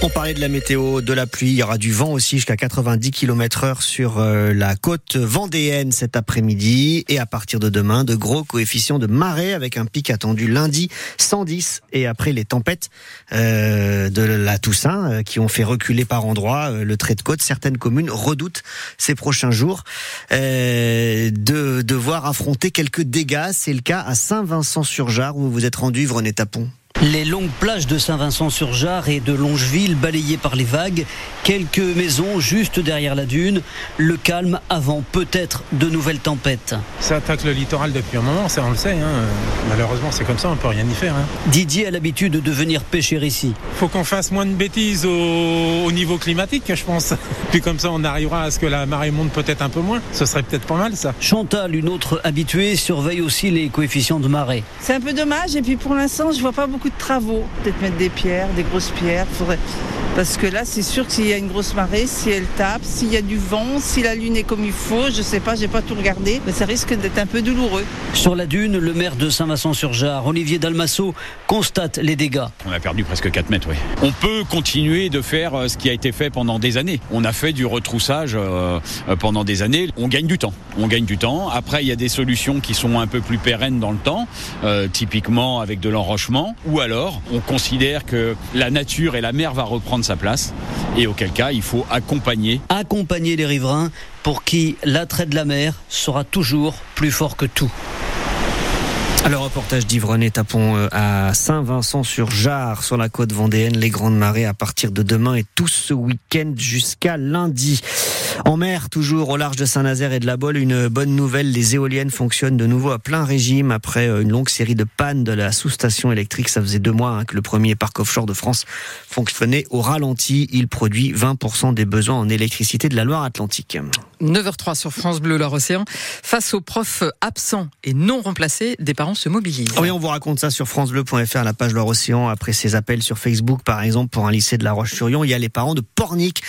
On parlait de la météo, de la pluie, il y aura du vent aussi jusqu'à 90 km heure sur euh, la côte vendéenne cet après-midi et à partir de demain, de gros coefficients de marée avec un pic attendu lundi 110 et après les tempêtes euh, de la Toussaint euh, qui ont fait reculer par endroits le trait de côte. Certaines communes redoutent ces prochains jours de devoir affronter quelques dégâts. C'est le cas à Saint-Vincent-sur-Jard où vous êtes rendu, Vrenet Tapon. Les longues plages de Saint-Vincent-sur-Jard et de Longeville balayées par les vagues, quelques maisons juste derrière la dune, le calme avant peut-être de nouvelles tempêtes. Ça attaque le littoral depuis un moment, ça on le sait. Hein. Malheureusement c'est comme ça, on peut rien y faire. Hein. Didier a l'habitude de venir pêcher ici. Faut qu'on fasse moins de bêtises au, niveau climatique, je pense. Puis comme ça on arrivera à ce que la marée monte peut-être un peu moins. Ce serait peut-être pas mal ça. Chantal, une autre habituée, surveille aussi les coefficients de marée. C'est un peu dommage et puis pour l'instant je vois pas beaucoup de travaux. Peut-être mettre des pierres, des grosses pierres. Faudrait... Parce que là, c'est sûr que s'il y a une grosse marée, si elle tape, s'il y a du vent, si la lune est comme il faut, je sais pas, j'ai pas tout regardé, mais ça risque d'être un peu douloureux. Sur la dune, le maire de Saint-Vincent-sur-Jard, Olivier Dalmasso, constate les dégâts. On a perdu presque 4 mètres, oui. On peut continuer de faire euh, ce qui a été fait pendant des années. On a fait du retroussage euh, euh, pendant des années. On gagne du temps. On gagne du temps. Après, il y a des solutions qui sont un peu plus pérennes dans le temps, typiquement avec de l'enrochement, ou alors on considère que la nature et la mer va reprendre sa place et auquel cas il faut accompagner. Accompagner les riverains pour qui l'attrait de la mer sera toujours plus fort que tout. Le reportage d'Yvonne Tapon euh, à Saint-Vincent-sur-Jard, sur la côte vendéenne, les grandes marées à partir de demain et tout ce week-end jusqu'à lundi. En mer, toujours au large de Saint-Nazaire et de la Bolle, une bonne nouvelle, les éoliennes fonctionnent de nouveau à plein régime après euh, une longue série de pannes de la sous-station électrique. Ça faisait deux mois hein, que le premier parc offshore de France fonctionnait au ralenti. Il produit 20% des besoins en électricité de la Loire-Atlantique. 9h03 sur France Bleu, Loire Océan. Face aux profs absents et non remplacés, des parents se mobilisent. Oui, on vous raconte ça sur francebleu.fr, la page Loire Océan. Après ces appels sur Facebook, par exemple, pour un lycée de La Roche-sur-Yon, il y a les parents de Pornic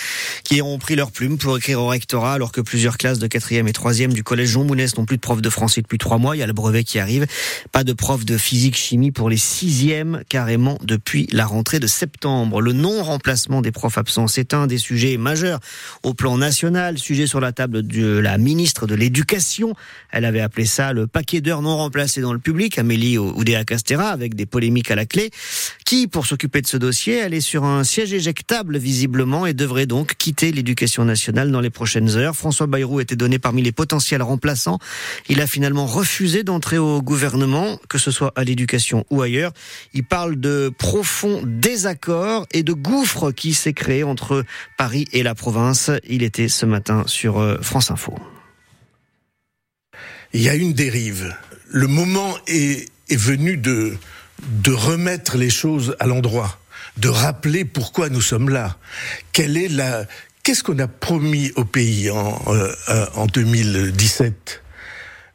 qui ont pris leur plume pour écrire au rectorat alors que plusieurs classes de 4e et 3e du collège Jean Mounès n'ont plus de prof de français depuis trois mois. Il y a le brevet qui arrive. Pas de prof de physique chimie pour les 6e carrément depuis la rentrée de septembre. Le non-remplacement des profs absents, c'est un des sujets majeurs au plan national. Sujet sur la de la ministre de l'Éducation. Elle avait appelé ça le paquet d'heures non remplacées dans le public, Amélie Oudéa Castera, avec des polémiques à la clé. Qui, pour s'occuper de ce dossier, elle est sur un siège éjectable visiblement et devrait donc quitter l'éducation nationale dans les prochaines heures. François Bayrou était donné parmi les potentiels remplaçants. Il a finalement refusé d'entrer au gouvernement, que ce soit à l'éducation ou ailleurs. Il parle de profonds désaccords et de gouffres qui s'est créé entre Paris et la province. Il était ce matin sur euh, France Info. Il y a une dérive. Le moment est, venu de, remettre les choses à l'endroit, de rappeler pourquoi nous sommes là. Quelle qu'est-ce qu'on a promis au pays en, euh, en 2017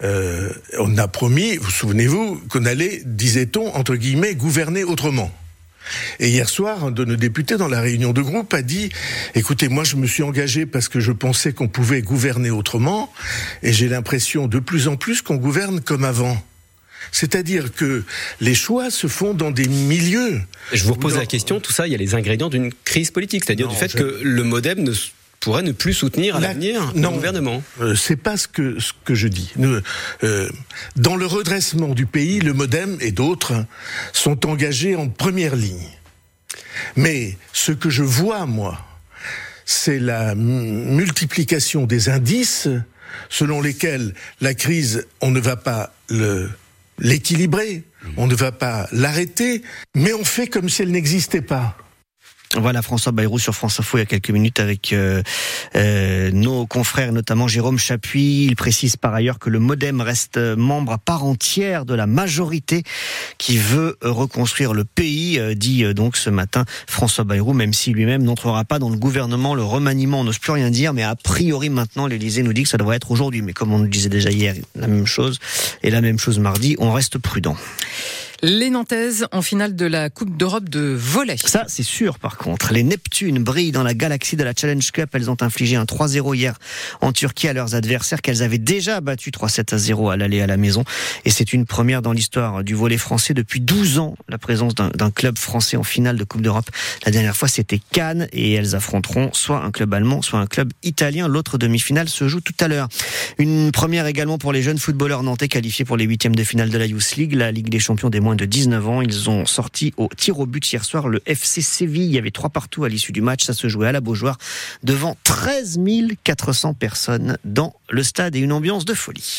euh, On a promis, vous souvenez-vous, qu'on allait, disait-on, entre guillemets, gouverner autrement. Et hier soir, un de nos députés dans la réunion de groupe a dit, écoutez, moi je me suis engagé parce que je pensais qu'on pouvait gouverner autrement, et j'ai l'impression de plus en plus qu'on gouverne comme avant. C'est-à-dire que les choix se font dans des milieux. Je vous repose la question, tout ça, il y a les ingrédients d'une crise politique, c'est-à-dire du fait que le modem ne pourrait ne plus soutenir à l'avenir le gouvernement. Euh, c'est pas ce que ce que je dis. Euh, dans le redressement du pays, le MoDem et d'autres sont engagés en première ligne. Mais ce que je vois moi, c'est la multiplication des indices selon lesquels la crise, on ne va pas l'équilibrer, on ne va pas l'arrêter, mais on fait comme si elle n'existait pas. Voilà François Bayrou sur France Info il y a quelques minutes avec euh, euh, nos confrères, notamment Jérôme Chapuis. Il précise par ailleurs que le MoDem reste membre à part entière de la majorité qui veut reconstruire le pays, euh, dit donc ce matin François Bayrou, même si lui-même n'entrera pas dans le gouvernement. Le remaniement, on n'ose plus rien dire, mais a priori maintenant l'Élysée nous dit que ça devrait être aujourd'hui. Mais comme on le disait déjà hier, la même chose et la même chose mardi, on reste prudent. Les Nantaises en finale de la Coupe d'Europe de volley. Ça, c'est sûr par contre. Les Neptunes brillent dans la galaxie de la Challenge Cup. Elles ont infligé un 3-0 hier en Turquie à leurs adversaires qu'elles avaient déjà battu 3-7 à 0 à l'aller à la maison. Et c'est une première dans l'histoire du volley français depuis 12 ans, la présence d'un club français en finale de Coupe d'Europe. La dernière fois, c'était Cannes et elles affronteront soit un club allemand, soit un club italien. L'autre demi-finale se joue tout à l'heure. Une première également pour les jeunes footballeurs nantais qualifiés pour les huitièmes de finale de la Youth League, la Ligue des champions des de 19 ans. Ils ont sorti au tir au but hier soir le FC Séville. Il y avait trois partout à l'issue du match. Ça se jouait à la Beaujoire devant 13 400 personnes dans le stade et une ambiance de folie.